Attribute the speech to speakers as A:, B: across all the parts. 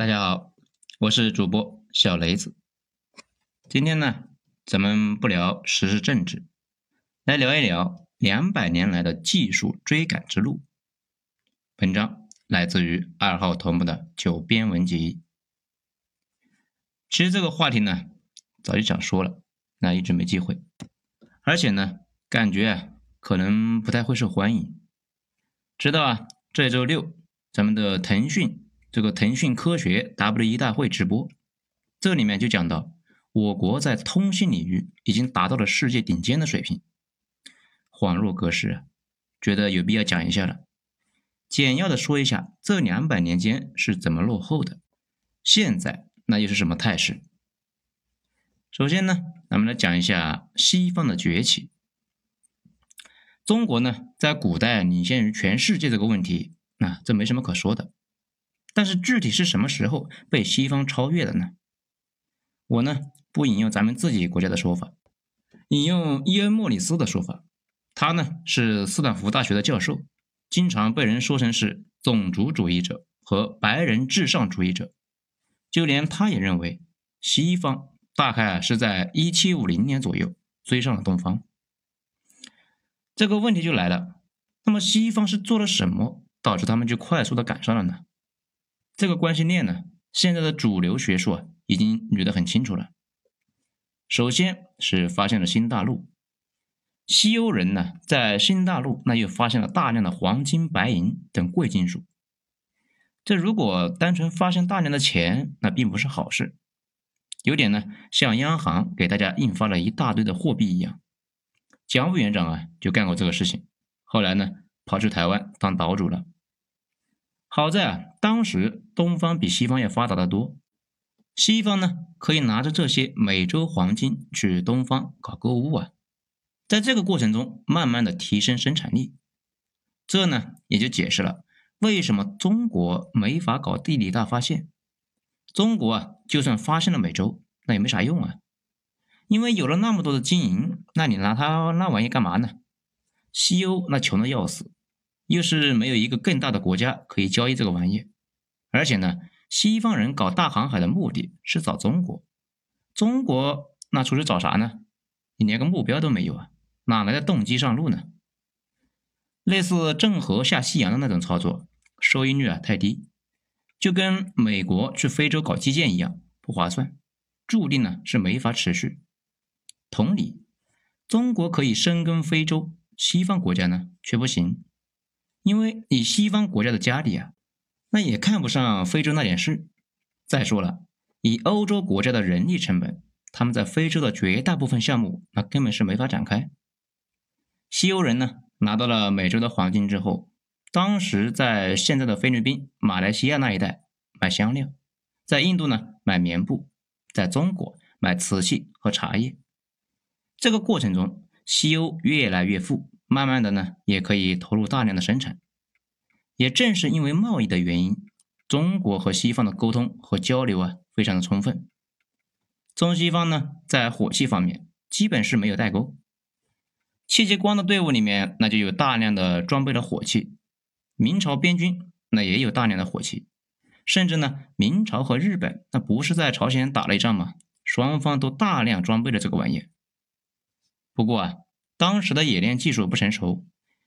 A: 大家好，我是主播小雷子。今天呢，咱们不聊时事政治，来聊一聊两百年来的技术追赶之路。本章来自于二号头目的九编文集。其实这个话题呢，早就想说了，那一直没机会，而且呢，感觉啊，可能不太会受欢迎。直到啊，这周六，咱们的腾讯。这个腾讯科学 W 一大会直播，这里面就讲到，我国在通信领域已经达到了世界顶尖的水平。恍若隔世，觉得有必要讲一下了。简要的说一下这两百年间是怎么落后的，现在那又是什么态势？首先呢，咱们来讲一下西方的崛起。中国呢，在古代领先于全世界这个问题，那这没什么可说的。但是具体是什么时候被西方超越的呢？我呢不引用咱们自己国家的说法，引用伊恩·莫里斯的说法。他呢是斯坦福大学的教授，经常被人说成是种族主义者和白人至上主义者。就连他也认为，西方大概是在1750年左右追上了东方。这个问题就来了，那么西方是做了什么，导致他们就快速的赶上了呢？这个关系链呢，现在的主流学术啊已经捋得很清楚了。首先是发现了新大陆，西欧人呢在新大陆那又发现了大量的黄金、白银等贵金属。这如果单纯发现大量的钱，那并不是好事，有点呢像央行给大家印发了一大堆的货币一样。蒋委员长啊就干过这个事情，后来呢跑去台湾当岛主了。好在啊，当时东方比西方要发达的多，西方呢可以拿着这些美洲黄金去东方搞购物啊，在这个过程中慢慢的提升生产力，这呢也就解释了为什么中国没法搞地理大发现。中国啊，就算发现了美洲，那也没啥用啊，因为有了那么多的金银，那你拿它那玩意干嘛呢？西欧那穷的要死。又是没有一个更大的国家可以交易这个玩意，而且呢，西方人搞大航海的目的是找中国，中国那出去找啥呢？你连个目标都没有啊，哪来的动机上路呢？类似郑和下西洋的那种操作，收益率啊太低，就跟美国去非洲搞基建一样不划算，注定呢是没法持续。同理，中国可以深耕非洲，西方国家呢却不行。因为以西方国家的家底啊，那也看不上非洲那点事。再说了，以欧洲国家的人力成本，他们在非洲的绝大部分项目，那根本是没法展开。西欧人呢，拿到了美洲的黄金之后，当时在现在的菲律宾、马来西亚那一带买香料，在印度呢买棉布，在中国买瓷器和茶叶。这个过程中，西欧越来越富。慢慢的呢，也可以投入大量的生产。也正是因为贸易的原因，中国和西方的沟通和交流啊，非常的充分。中西方呢，在火器方面基本是没有代沟。戚继光的队伍里面，那就有大量的装备的火器。明朝边军那也有大量的火器，甚至呢，明朝和日本那不是在朝鲜打了一仗吗？双方都大量装备了这个玩意。不过啊。当时的冶炼技术不成熟，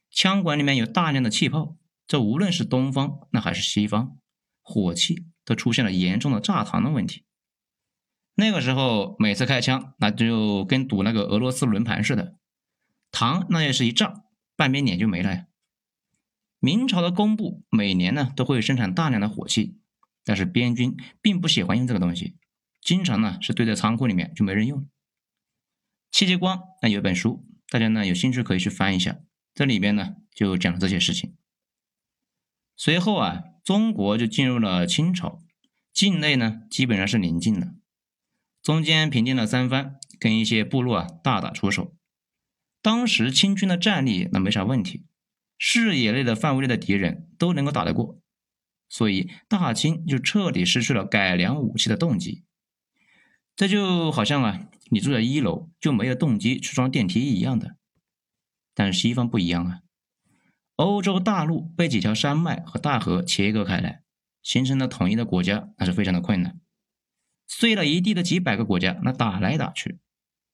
A: 枪管里面有大量的气泡，这无论是东方那还是西方，火器都出现了严重的炸膛的问题。那个时候每次开枪，那就跟赌那个俄罗斯轮盘似的，膛那也是一炸，半边脸就没了呀。明朝的工部每年呢都会生产大量的火器，但是边军并不喜欢用这个东西，经常呢是堆在仓库里面就没人用。戚继光那有本书。大家呢有兴趣可以去翻一下，这里边呢就讲了这些事情。随后啊，中国就进入了清朝，境内呢基本上是宁静的，中间平定了三藩，跟一些部落啊大打出手。当时清军的战力那没啥问题，视野内的范围内的敌人都能够打得过，所以大清就彻底失去了改良武器的动机。这就好像啊。你住在一楼就没有动机去装电梯一样的，但是西方不一样啊。欧洲大陆被几条山脉和大河切割开来，形成了统一的国家那是非常的困难。碎了一地的几百个国家，那打来打去，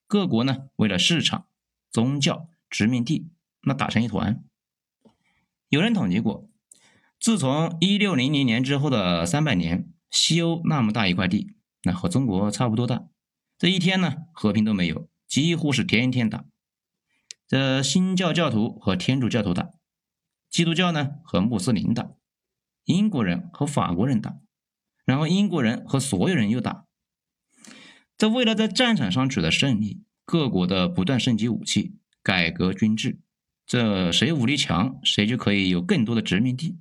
A: 各国呢为了市场、宗教、殖民地，那打成一团。有人统计过，自从一六零零年之后的三百年，西欧那么大一块地，那和中国差不多大，这一天呢和平都没有，几乎是天天打。这新教教徒和天主教徒打，基督教呢和穆斯林打，英国人和法国人打，然后英国人和所有人又打。这为了在战场上取得胜利，各国的不断升级武器、改革军制，这谁武力强，谁就可以有更多的殖民地。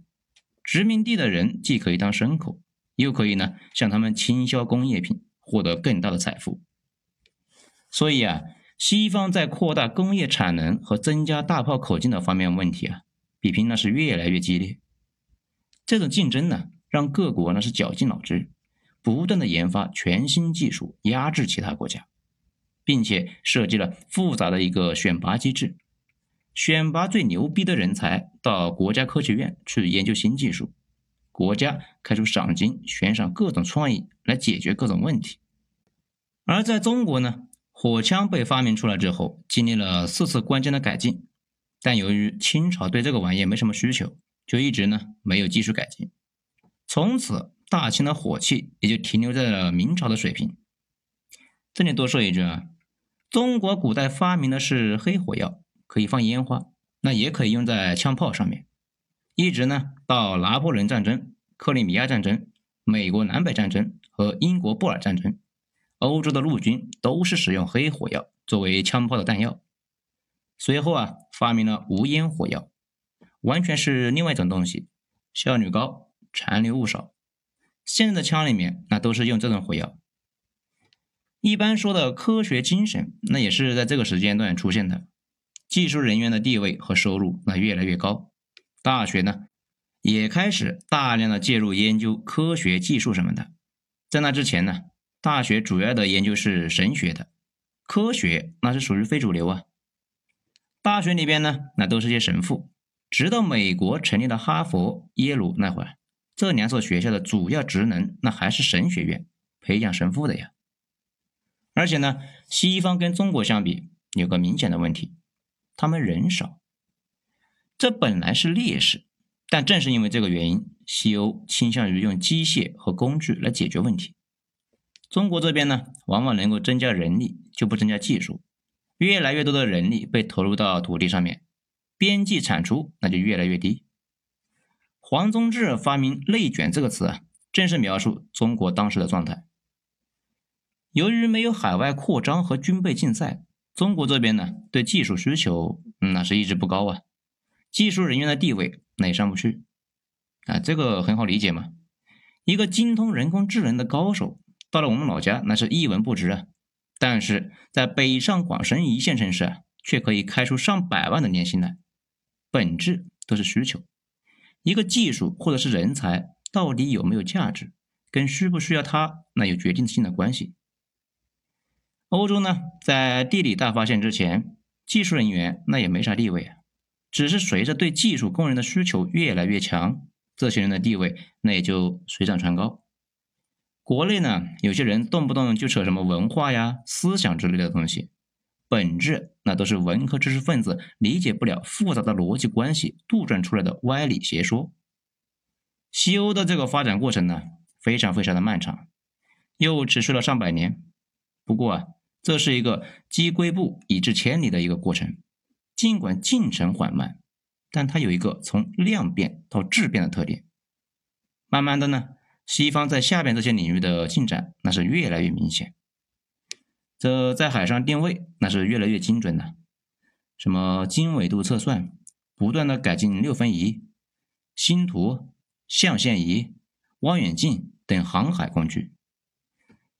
A: 殖民地的人既可以当牲口，又可以呢向他们倾销工业品，获得更大的财富。所以啊。西方在扩大工业产能和增加大炮口径的方面问题啊，比拼那是越来越激烈。这种竞争呢，让各国那是绞尽脑汁，不断的研发全新技术，压制其他国家，并且设计了复杂的一个选拔机制，选拔最牛逼的人才到国家科学院去研究新技术，国家开出赏金，悬赏各种创意来解决各种问题。而在中国呢？火枪被发明出来之后，经历了四次关键的改进，但由于清朝对这个玩意没什么需求，就一直呢没有继续改进。从此，大清的火器也就停留在了明朝的水平。这里多说一句啊，中国古代发明的是黑火药，可以放烟花，那也可以用在枪炮上面。一直呢到拿破仑战争、克里米亚战争、美国南北战争和英国布尔战争。欧洲的陆军都是使用黑火药作为枪炮的弹药，随后啊发明了无烟火药，完全是另外一种东西，效率高，残留物少。现在的枪里面那都是用这种火药。一般说的科学精神，那也是在这个时间段出现的。技术人员的地位和收入那越来越高，大学呢也开始大量的介入研究科学技术什么的。在那之前呢。大学主要的研究是神学的，科学那是属于非主流啊。大学里边呢，那都是些神父。直到美国成立了哈佛、耶鲁那会儿，这两所学校的主要职能那还是神学院，培养神父的呀。而且呢，西方跟中国相比，有个明显的问题，他们人少。这本来是劣势，但正是因为这个原因，西欧倾向于用机械和工具来解决问题。中国这边呢，往往能够增加人力，就不增加技术。越来越多的人力被投入到土地上面，边际产出那就越来越低。黄宗智发明“内卷”这个词啊，正是描述中国当时的状态。由于没有海外扩张和军备竞赛，中国这边呢，对技术需求那是一直不高啊，技术人员的地位那也上不去啊。这个很好理解嘛，一个精通人工智能的高手。到了我们老家，那是一文不值啊！但是在北上广深一线城市啊，却可以开出上百万的年薪来。本质都是需求，一个技术或者是人才到底有没有价值，跟需不需要它那有决定性的关系。欧洲呢，在地理大发现之前，技术人员那也没啥地位啊，只是随着对技术工人的需求越来越强，这些人的地位那也就水涨船高。国内呢，有些人动不动就扯什么文化呀、思想之类的东西，本质那都是文科知识分子理解不了复杂的逻辑关系杜撰出来的歪理邪说。西欧的这个发展过程呢，非常非常的漫长，又持续了上百年。不过啊，这是一个积跬步以至千里的一个过程，尽管进程缓慢，但它有一个从量变到质变的特点。慢慢的呢。西方在下边这些领域的进展，那是越来越明显。这在海上定位，那是越来越精准了。什么经纬度测算，不断的改进六分仪、星图、象限仪、望远镜等航海工具。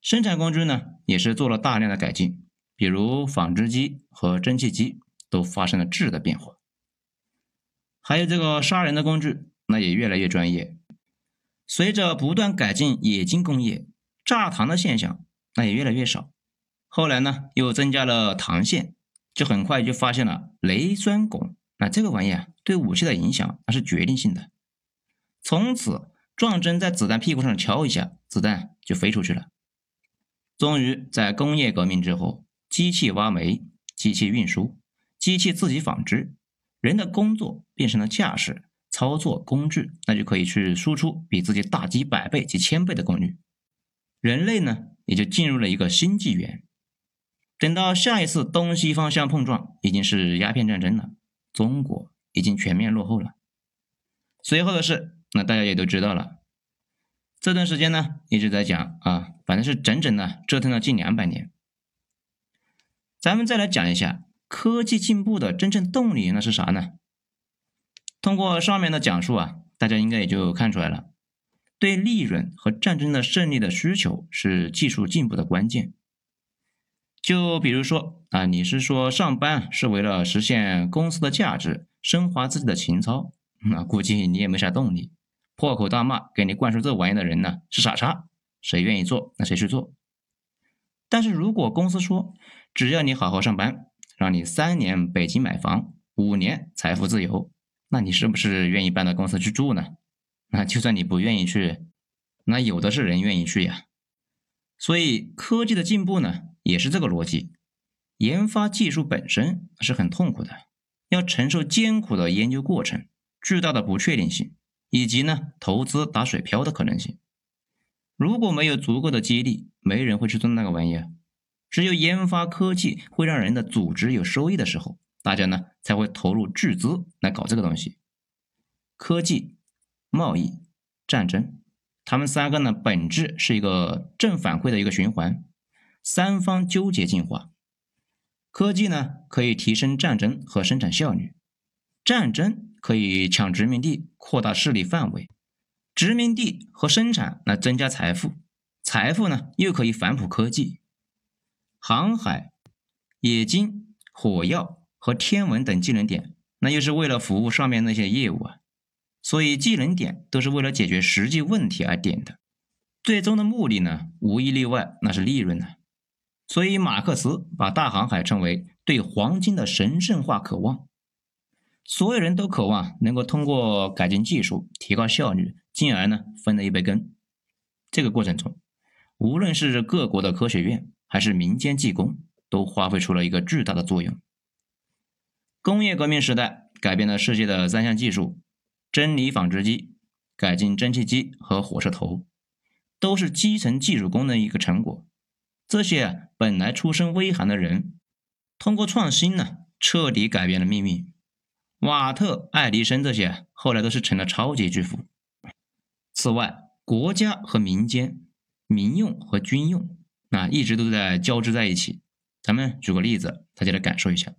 A: 生产工具呢，也是做了大量的改进，比如纺织机和蒸汽机都发生了质的变化。还有这个杀人的工具，那也越来越专业。随着不断改进冶金工业，榨糖的现象那也越来越少。后来呢，又增加了糖线，就很快就发现了雷酸汞。那这个玩意啊，对武器的影响那是决定性的。从此，撞针在子弹屁股上敲一下，子弹就飞出去了。终于在工业革命之后，机器挖煤、机器运输、机器自己纺织，人的工作变成了驾驶、操作工具，那就可以去输出比自己大几百倍、几千倍的功率。人类呢，也就进入了一个新纪元。等到下一次东西方向碰撞，已经是鸦片战争了，中国已经全面落后了。随后的事，那大家也都知道了。这段时间呢，一直在讲啊，反正是整整呢折腾了近两百年。咱们再来讲一下科技进步的真正动力，那是啥呢？通过上面的讲述啊，大家应该也就看出来了。对利润和战争的胜利的需求是技术进步的关键。就比如说啊，你是说上班是为了实现公司的价值，升华自己的情操，那估计你也没啥动力。破口大骂给你灌输这玩意的人呢是傻叉，谁愿意做那谁去做。但是如果公司说只要你好好上班，让你三年北京买房，五年财富自由，那你是不是愿意搬到公司去住呢？那就算你不愿意去，那有的是人愿意去呀。所以科技的进步呢，也是这个逻辑。研发技术本身是很痛苦的，要承受艰苦的研究过程、巨大的不确定性，以及呢投资打水漂的可能性。如果没有足够的激励，没人会去做那个玩意儿。只有研发科技会让人的组织有收益的时候，大家呢才会投入巨资来搞这个东西。科技。贸易、战争，他们三个呢，本质是一个正反馈的一个循环，三方纠结进化。科技呢，可以提升战争和生产效率；战争可以抢殖民地，扩大势力范围；殖民地和生产来增加财富，财富呢又可以反哺科技。航海、冶金、火药和天文等技能点，那又是为了服务上面那些业务啊。所以技能点都是为了解决实际问题而点的，最终的目的呢，无一例外那是利润呢。所以马克思把大航海称为对黄金的神圣化渴望，所有人都渴望能够通过改进技术提高效率，进而呢分了一杯羹。这个过程中，无论是各国的科学院还是民间技工，都发挥出了一个巨大的作用。工业革命时代改变了世界的三项技术。真理纺织机、改进蒸汽机和火车头，都是基层技术工的一个成果。这些本来出身微寒的人，通过创新呢，彻底改变了命运。瓦特、爱迪生这些后来都是成了超级巨富。此外，国家和民间、民用和军用啊，一直都在交织在一起。咱们举个例子，大家来感受一下。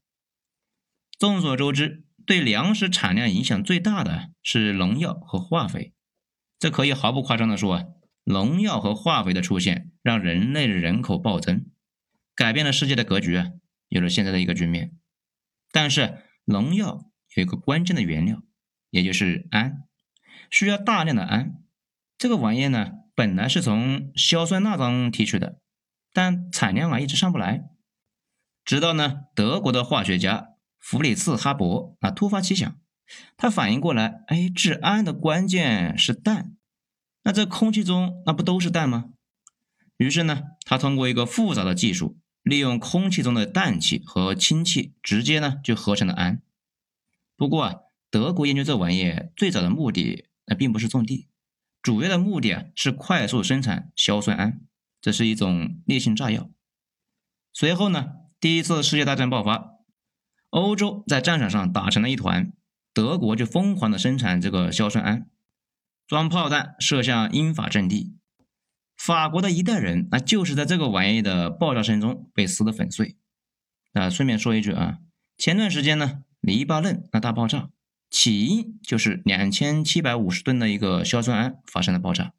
A: 众所周知。对粮食产量影响最大的是农药和化肥，这可以毫不夸张的说啊，农药和化肥的出现让人类的人口暴增，改变了世界的格局啊，有了现在的一个局面。但是农药有一个关键的原料，也就是氨，需要大量的氨。这个玩意呢，本来是从硝酸钠中提取的，但产量啊一直上不来，直到呢德国的化学家。弗里茨·哈伯啊，突发奇想，他反应过来，哎，治安的关键是氮，那这空气中那不都是氮吗？于是呢，他通过一个复杂的技术，利用空气中的氮气和氢气，直接呢就合成了氨。不过啊，德国研究这玩意最早的目的那并不是种地，主要的目的啊是快速生产硝酸铵，这是一种烈性炸药。随后呢，第一次世界大战爆发。欧洲在战场上打成了一团，德国就疯狂的生产这个硝酸铵，装炮弹射向英法阵地。法国的一代人，那就是在这个玩意的爆炸声中被撕得粉碎。那顺便说一句啊，前段时间呢，黎巴嫩那大爆炸，起因就是两千七百五十吨的一个硝酸铵发生了爆炸。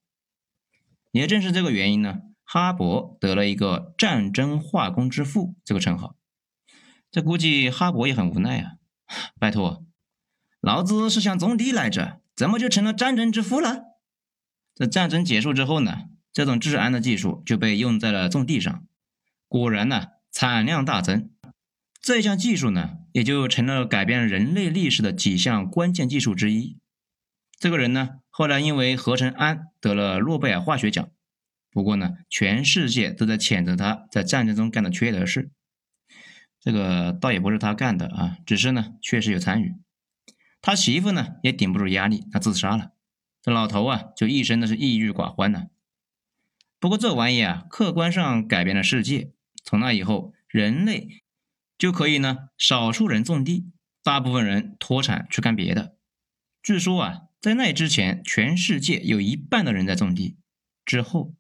A: 也正是这个原因呢，哈勃得了一个战争化工之父这个称号。这估计哈勃也很无奈啊！拜托，老子是想种地来着，怎么就成了战争之父了？这战争结束之后呢，这种治安的技术就被用在了种地上，果然呢，产量大增。这项技术呢，也就成了改变人类历史的几项关键技术之一。这个人呢，后来因为合成氨得了诺贝尔化学奖。不过呢，全世界都在谴责他在战争中干的缺德事。这个倒也不是他干的啊，只是呢确实有参与。他媳妇呢也顶不住压力，他自杀了。这老头啊就一生都是抑郁寡欢呢。不过这玩意啊，客观上改变了世界。从那以后，人类就可以呢，少数人种地，大部分人脱产去干别的。据说啊，在那之前，全世界有一半的人在种地，之后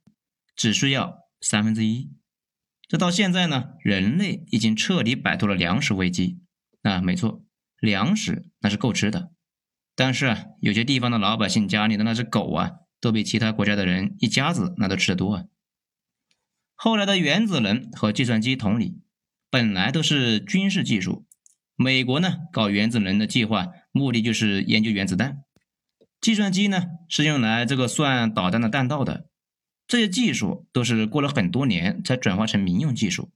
A: 只需要三分之一。这到现在呢，人类已经彻底摆脱了粮食危机。啊，没错，粮食那是够吃的，但是啊，有些地方的老百姓家里的那只狗啊。都比其他国家的人一家子那都吃得多啊。后来的原子能和计算机同理，本来都是军事技术。美国呢搞原子能的计划，目的就是研究原子弹。计算机呢是用来这个算导弹的弹道的。这些技术都是过了很多年才转化成民用技术。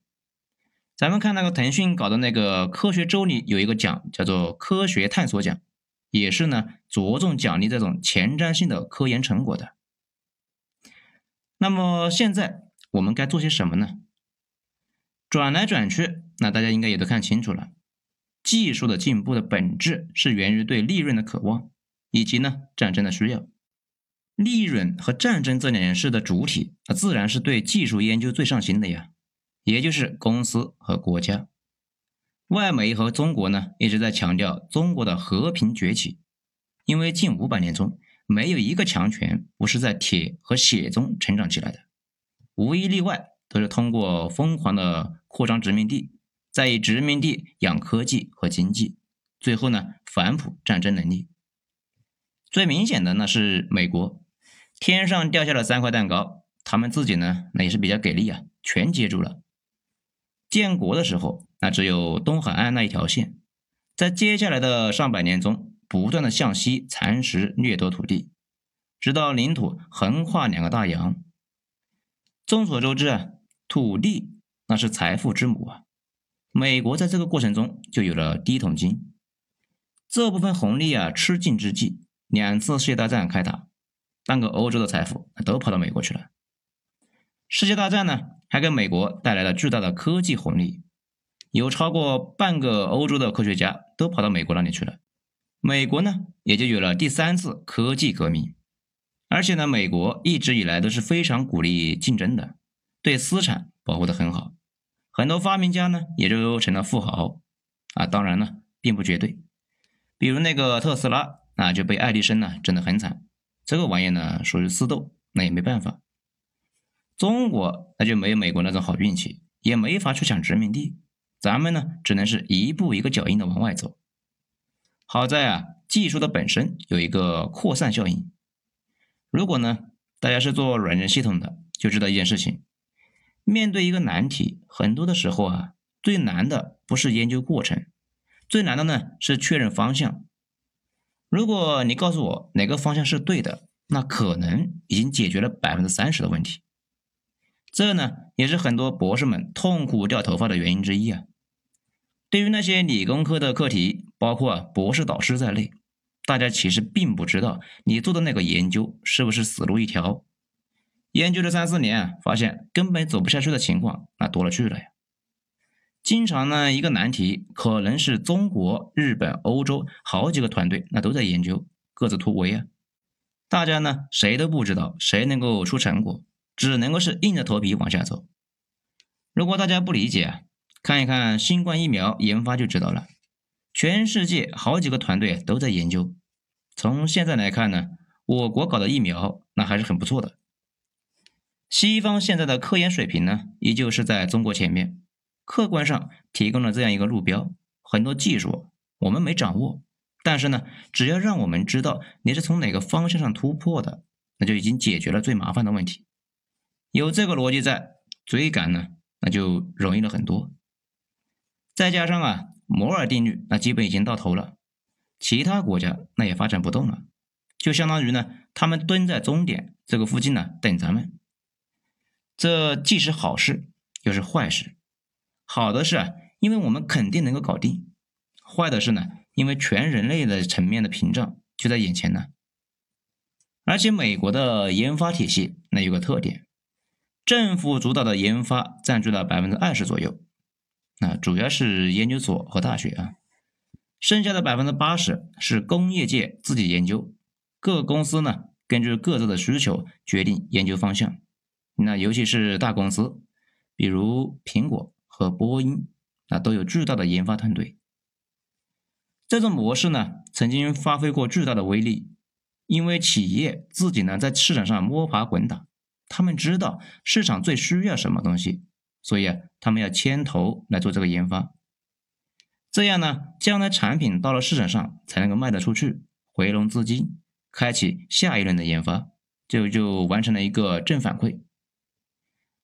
A: 咱们看那个腾讯搞的那个科学周里有一个奖叫做科学探索奖。也是呢，着重奖励这种前瞻性的科研成果的。那么现在我们该做些什么呢？转来转去，那大家应该也都看清楚了。技术的进步的本质是源于对利润的渴望，以及呢战争的需要。利润和战争这两件事的主体，那自然是对技术研究最上心的呀，也就是公司和国家。外媒和中国呢一直在强调中国的和平崛起，因为近五百年中没有一个强权不是在铁和血中成长起来的，无一例外都是通过疯狂的扩张殖民地，再以殖民地养科技和经济，最后呢反哺战争能力。最明显的那是美国，天上掉下了三块蛋糕，他们自己呢那也是比较给力啊，全接住了。建国的时候。那只有东海岸那一条线，在接下来的上百年中，不断的向西蚕食掠夺土地，直到领土横跨两个大洋。众所周知啊，土地那是财富之母啊。美国在这个过程中就有了第一桶金，这部分红利啊吃尽之际，两次世界大战开打，半个欧洲的财富都跑到美国去了。世界大战呢，还给美国带来了巨大的科技红利。有超过半个欧洲的科学家都跑到美国那里去了，美国呢也就有了第三次科技革命。而且呢，美国一直以来都是非常鼓励竞争的，对私产保护的很好，很多发明家呢也就成了富豪啊。当然了，并不绝对，比如那个特斯拉啊就被爱迪生呢整得很惨，这个玩意呢属于私斗，那也没办法。中国那就没有美国那种好运气，也没法去抢殖民地。咱们呢，只能是一步一个脚印的往外走。好在啊，技术的本身有一个扩散效应。如果呢，大家是做软件系统的，就知道一件事情：面对一个难题，很多的时候啊，最难的不是研究过程，最难的呢是确认方向。如果你告诉我哪个方向是对的，那可能已经解决了百分之三十的问题。这呢，也是很多博士们痛苦掉头发的原因之一啊。对于那些理工科的课题，包括博士导师在内，大家其实并不知道你做的那个研究是不是死路一条。研究了三四年，发现根本走不下去的情况那多了去了呀。经常呢，一个难题可能是中国、日本、欧洲好几个团队那都在研究，各自突围啊。大家呢谁都不知道谁能够出成果，只能够是硬着头皮往下走。如果大家不理解，看一看新冠疫苗研发就知道了，全世界好几个团队都在研究。从现在来看呢，我国搞的疫苗那还是很不错的。西方现在的科研水平呢，依旧是在中国前面，客观上提供了这样一个路标。很多技术我们没掌握，但是呢，只要让我们知道你是从哪个方向上突破的，那就已经解决了最麻烦的问题。有这个逻辑在，追赶呢，那就容易了很多。再加上啊，摩尔定律那基本已经到头了，其他国家那也发展不动了，就相当于呢，他们蹲在终点这个附近呢等咱们。这既是好事，又是坏事。好的是啊，因为我们肯定能够搞定；坏的是呢，因为全人类的层面的屏障就在眼前呢。而且美国的研发体系那有个特点，政府主导的研发占据了百分之二十左右，啊，主要是研究所和大学啊，剩下的百分之八十是工业界自己研究，各公司呢根据各自的需求决定研究方向，那尤其是大公司，比如苹果和波音，啊，都有巨大的研发团队。这种模式呢，曾经发挥过巨大的威力。因为企业自己呢在市场上摸爬滚打，他们知道市场最需要什么东西，所以啊，他们要牵头来做这个研发。这样呢，将来产品到了市场上才能够卖得出去，回笼资金，开启下一轮的研发，就就完成了一个正反馈。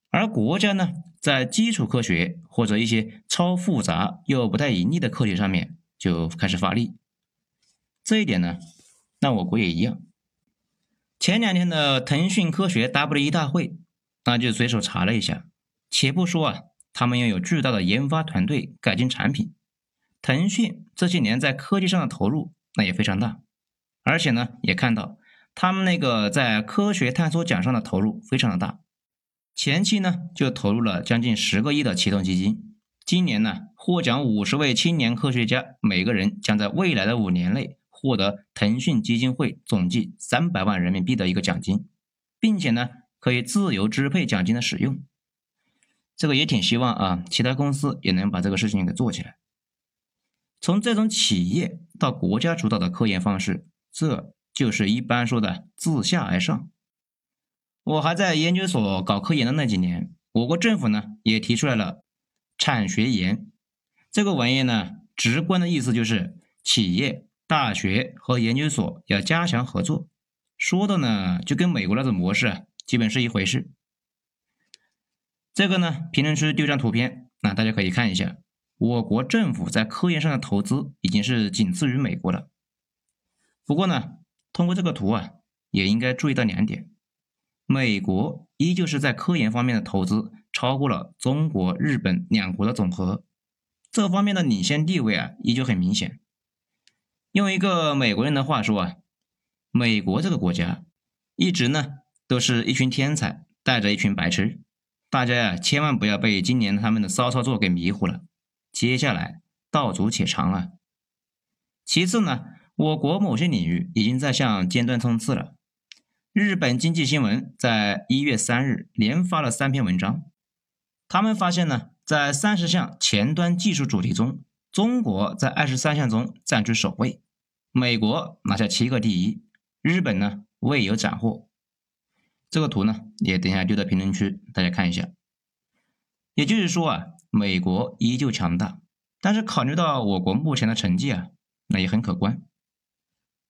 A: 而国家呢，在基础科学或者一些超复杂又不太盈利的课题上面就开始发力。这一点呢。那我国也一样。前两天的腾讯科学 W 一大会，那就随手查了一下。且不说啊，他们拥有巨大的研发团队改进产品，腾讯这些年在科技上的投入那也非常大。而且呢，也看到他们那个在科学探索奖上的投入非常的大。前期呢就投入了将近十个亿的启动基金，今年呢获奖五十位青年科学家，每个人将在未来的五年内。获得腾讯基金会总计三百万人民币的一个奖金，并且呢可以自由支配奖金的使用。这个也挺希望啊，其他公司也能把这个事情给做起来。从这种企业到国家主导的科研方式，这就是一般说的自下而上。我还在研究所搞科研的那几年，我国政府呢也提出来了产学研这个玩意呢，直观的意思就是企业。大学和研究所要加强合作，说的呢就跟美国那种模式啊，基本是一回事。这个呢，评论区丢张图片，那大家可以看一下，我国政府在科研上的投资已经是仅次于美国了。不过呢，通过这个图啊，也应该注意到两点：美国依旧是在科研方面的投资超过了中国、日本两国的总和，这方面的领先地位啊，依旧很明显。用一个美国人的话说啊，美国这个国家一直呢都是一群天才带着一群白痴，大家呀千万不要被今年他们的骚操作给迷糊了。接下来道阻且长啊。其次呢，我国某些领域已经在向尖端冲刺了。日本经济新闻在一月三日连发了三篇文章，他们发现呢，在三十项前端技术主题中。中国在二十三项中占据首位，美国拿下七个第一，日本呢未有斩获。这个图呢也等一下丢到评论区，大家看一下。也就是说啊，美国依旧强大，但是考虑到我国目前的成绩啊，那也很可观。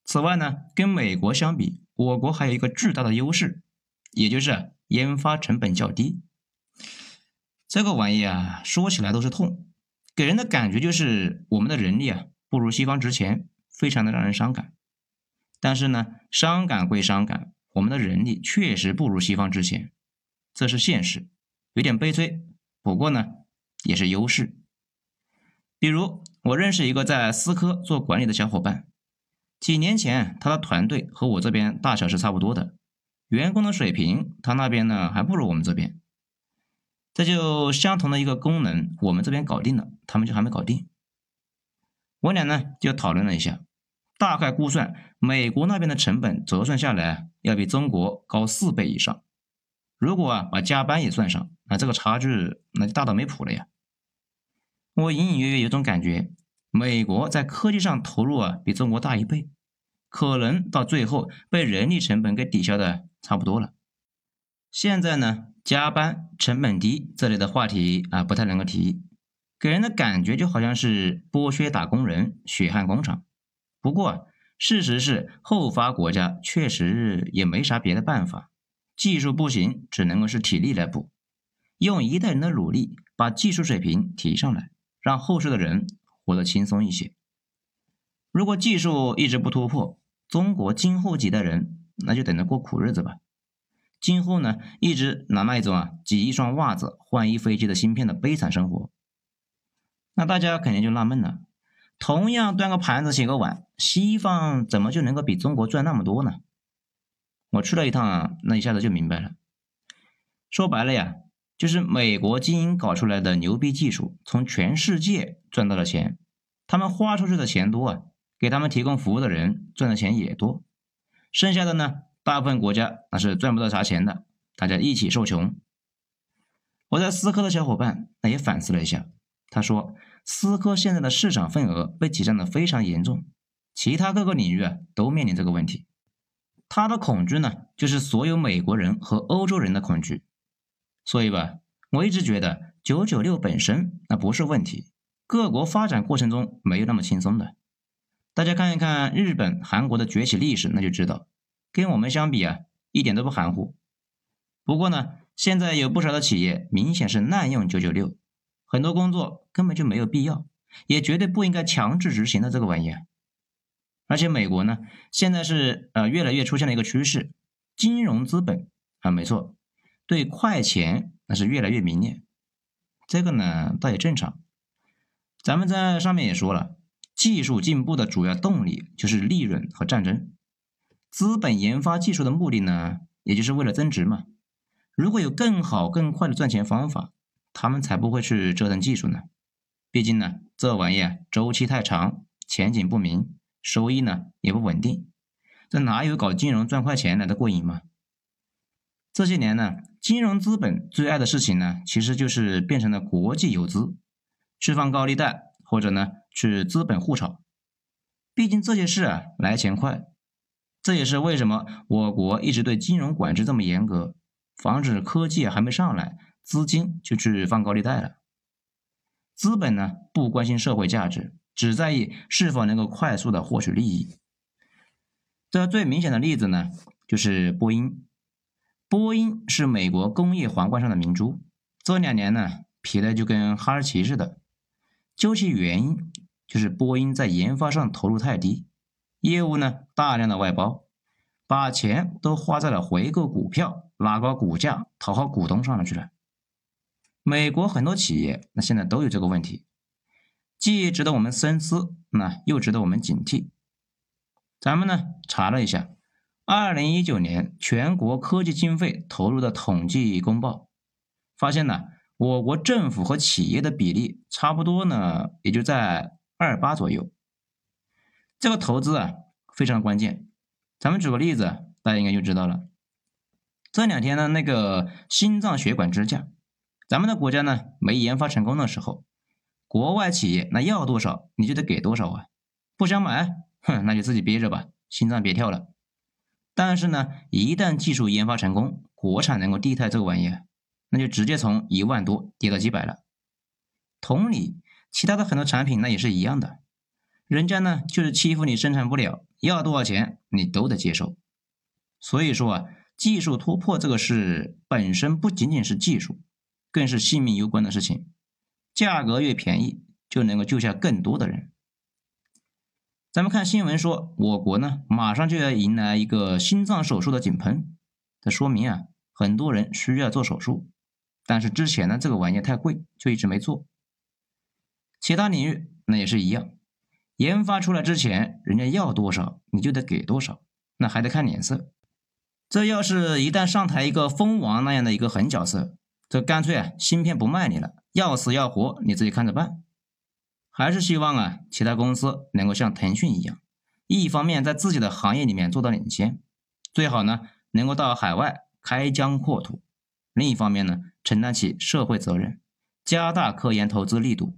A: 此外呢，跟美国相比，我国还有一个巨大的优势，也就是研发成本较低。这个玩意啊，说起来都是痛。给人的感觉就是我们的人力啊不如西方值钱，非常的让人伤感。但是呢，伤感归伤感，我们的人力确实不如西方值钱，这是现实，有点悲催。不过呢，也是优势。比如我认识一个在思科做管理的小伙伴，几年前他的团队和我这边大小是差不多的，员工的水平他那边呢还不如我们这边。这就相同的一个功能，我们这边搞定了，他们就还没搞定。我俩呢就讨论了一下，大概估算美国那边的成本折算下来要比中国高四倍以上。如果啊把加班也算上，那这个差距那就大到没谱了呀。我隐隐约约有种感觉，美国在科技上投入啊比中国大一倍，可能到最后被人力成本给抵消的差不多了。现在呢？加班成本低这类的话题啊，不太能够提，给人的感觉就好像是剥削打工人、血汗工厂。不过，事实是后发国家确实也没啥别的办法，技术不行，只能够是体力来补，用一代人的努力把技术水平提上来，让后世的人活得轻松一些。如果技术一直不突破，中国今后几代人那就等着过苦日子吧。今后呢，一直拿那一种啊，挤一双袜子换一飞机的芯片的悲惨生活，那大家肯定就纳闷了：同样端个盘子洗个碗，西方怎么就能够比中国赚那么多呢？我去了一趟啊，那一下子就明白了。说白了呀，就是美国精英搞出来的牛逼技术，从全世界赚到了钱，他们花出去的钱多啊，给他们提供服务的人赚的钱也多，剩下的呢，大部分国家那是赚不到啥钱的，大家一起受穷。我在思科的小伙伴那也反思了一下，他说，思科现在的市场份额被挤占的非常严重，其他各个领域啊都面临这个问题。他的恐惧呢，就是所有美国人和欧洲人的恐惧。所以吧，我一直觉得九九六本身那不是问题，各国发展过程中没有那么轻松的。大家看一看日本、韩国的崛起历史，那就知道，跟我们相比啊，一点都不含糊。不过呢。现在有不少的企业明显是滥用九九六，很多工作根本就没有必要，也绝对不应该强制执行的这个玩意儿。而且美国呢，现在是呃越来越出现了一个趋势，金融资本啊，没错，对快钱那是越来越迷恋。这个呢倒也正常，咱们在上面也说了，技术进步的主要动力就是利润和战争，资本研发技术的目的呢，也就是为了增值嘛。如果有更好更快的赚钱方法，他们才不会去折腾技术呢。毕竟呢，这玩意儿周期太长，前景不明，收益呢也不稳定。这哪有搞金融赚快钱来的过瘾嘛？这些年呢，金融资本最爱的事情呢，其实就是变成了国际游资，去放高利贷，或者呢去资本互炒。毕竟这些事啊来钱快，这也是为什么我国一直对金融管制这么严格。防止科技还没上来，资金就去放高利贷了。资本呢不关心社会价值，只在意是否能够快速的获取利益。这最明显的例子呢，就是波音。波音是美国工业皇冠上的明珠，这两年呢皮的就跟哈士奇似的。究其原因，就是波音在研发上投入太低，业务呢大量的外包，把钱都花在了回购股票。拉高股价讨好股东上了去了。美国很多企业那现在都有这个问题，既值得我们深思，那又值得我们警惕。咱们呢查了一下，二零一九年全国科技经费投入的统计公报，发现呢我国政府和企业的比例差不多呢，也就在二八左右。这个投资啊非常关键，咱们举个例子，大家应该就知道了。这两天呢，那个心脏血管支架，咱们的国家呢没研发成功的时候，国外企业那要多少你就得给多少啊，不想买，哼，那就自己憋着吧，心脏别跳了。但是呢，一旦技术研发成功，国产能够替代这个玩意儿，那就直接从一万多跌到几百了。同理，其他的很多产品那也是一样的，人家呢就是欺负你生产不了，要多少钱你都得接受。所以说啊。技术突破这个事本身不仅仅是技术，更是性命攸关的事情。价格越便宜，就能够救下更多的人。咱们看新闻说，我国呢马上就要迎来一个心脏手术的井喷，这说明啊，很多人需要做手术，但是之前呢这个玩意太贵，就一直没做。其他领域那也是一样，研发出来之前，人家要多少你就得给多少，那还得看脸色。这要是一旦上台一个蜂王那样的一个狠角色，这干脆啊芯片不卖你了，要死要活你自己看着办。还是希望啊其他公司能够像腾讯一样，一方面在自己的行业里面做到领先，最好呢能够到海外开疆扩土；另一方面呢承担起社会责任，加大科研投资力度。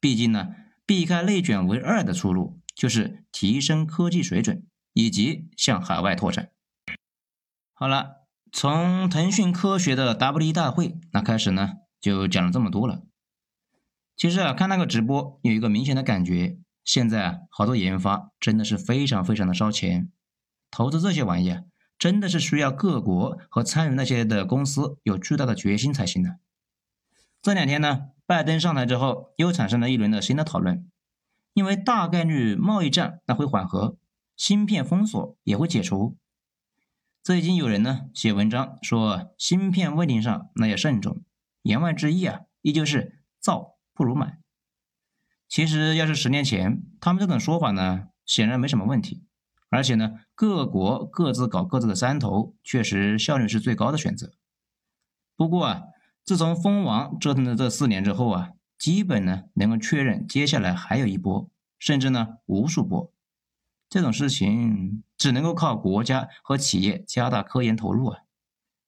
A: 毕竟呢避开内卷为二的出路就是提升科技水准以及向海外拓展。好了，从腾讯科学的 W 一大会那开始呢，就讲了这么多了。其实啊，看那个直播有一个明显的感觉，现在啊，好多研发真的是非常非常的烧钱，投资这些玩意啊，真的是需要各国和参与那些的公司有巨大的决心才行的。这两天呢，拜登上台之后，又产生了一轮的新的讨论，因为大概率贸易战那会缓和，芯片封锁也会解除。这已经有人呢写文章说，芯片问题上那要慎重。言外之意啊，依旧是造不如买。其实要是十年前，他们这种说法呢，显然没什么问题，而且呢，各国各自搞各自的山头，确实效率是最高的选择。不过啊，自从蜂王折腾了这四年之后啊，基本呢能够确认接下来还有一波，甚至呢无数波。这种事情只能够靠国家和企业加大科研投入啊。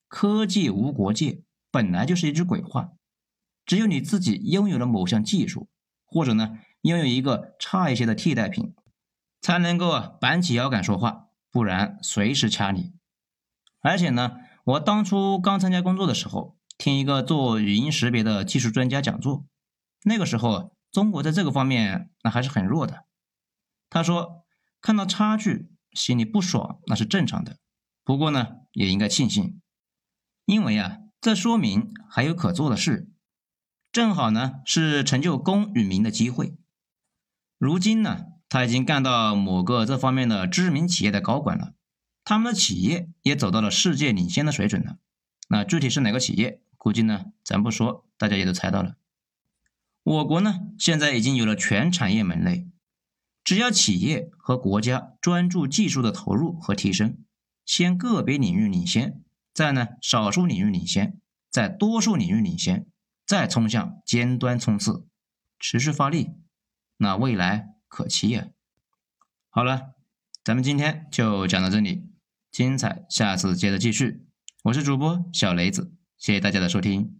A: 科技无国界本来就是一句鬼话，只有你自己拥有了某项技术，或者呢拥有一个差一些的替代品，才能够啊板起腰杆说话。不然随时掐你。而且呢，我当初刚参加工作的时候，听一个做语音识别的技术专家讲座，那个时候中国在这个方面那还是很弱的。他说看到差距，心里不爽那是正常的，不过呢也应该庆幸，因为啊这说明还有可做的事，正好呢是成就公与民的机会。如今呢。他已经干到某个这方面的知名企业的高管了，他们的企业也走到了世界领先的水准了。那具体是哪个企业？估计呢，咱不说，大家也都猜到了。我国呢，现在已经有了全产业门类，只要企业和国家专注技术的投入和提升，先个别领域领先，再呢少数领域领先，再多数领域领先，再冲向尖端冲刺，持续发力，那未来。可期呀！好了，咱们今天就讲到这里，精彩下次接着继续。我是主播小雷子，谢谢大家的收听。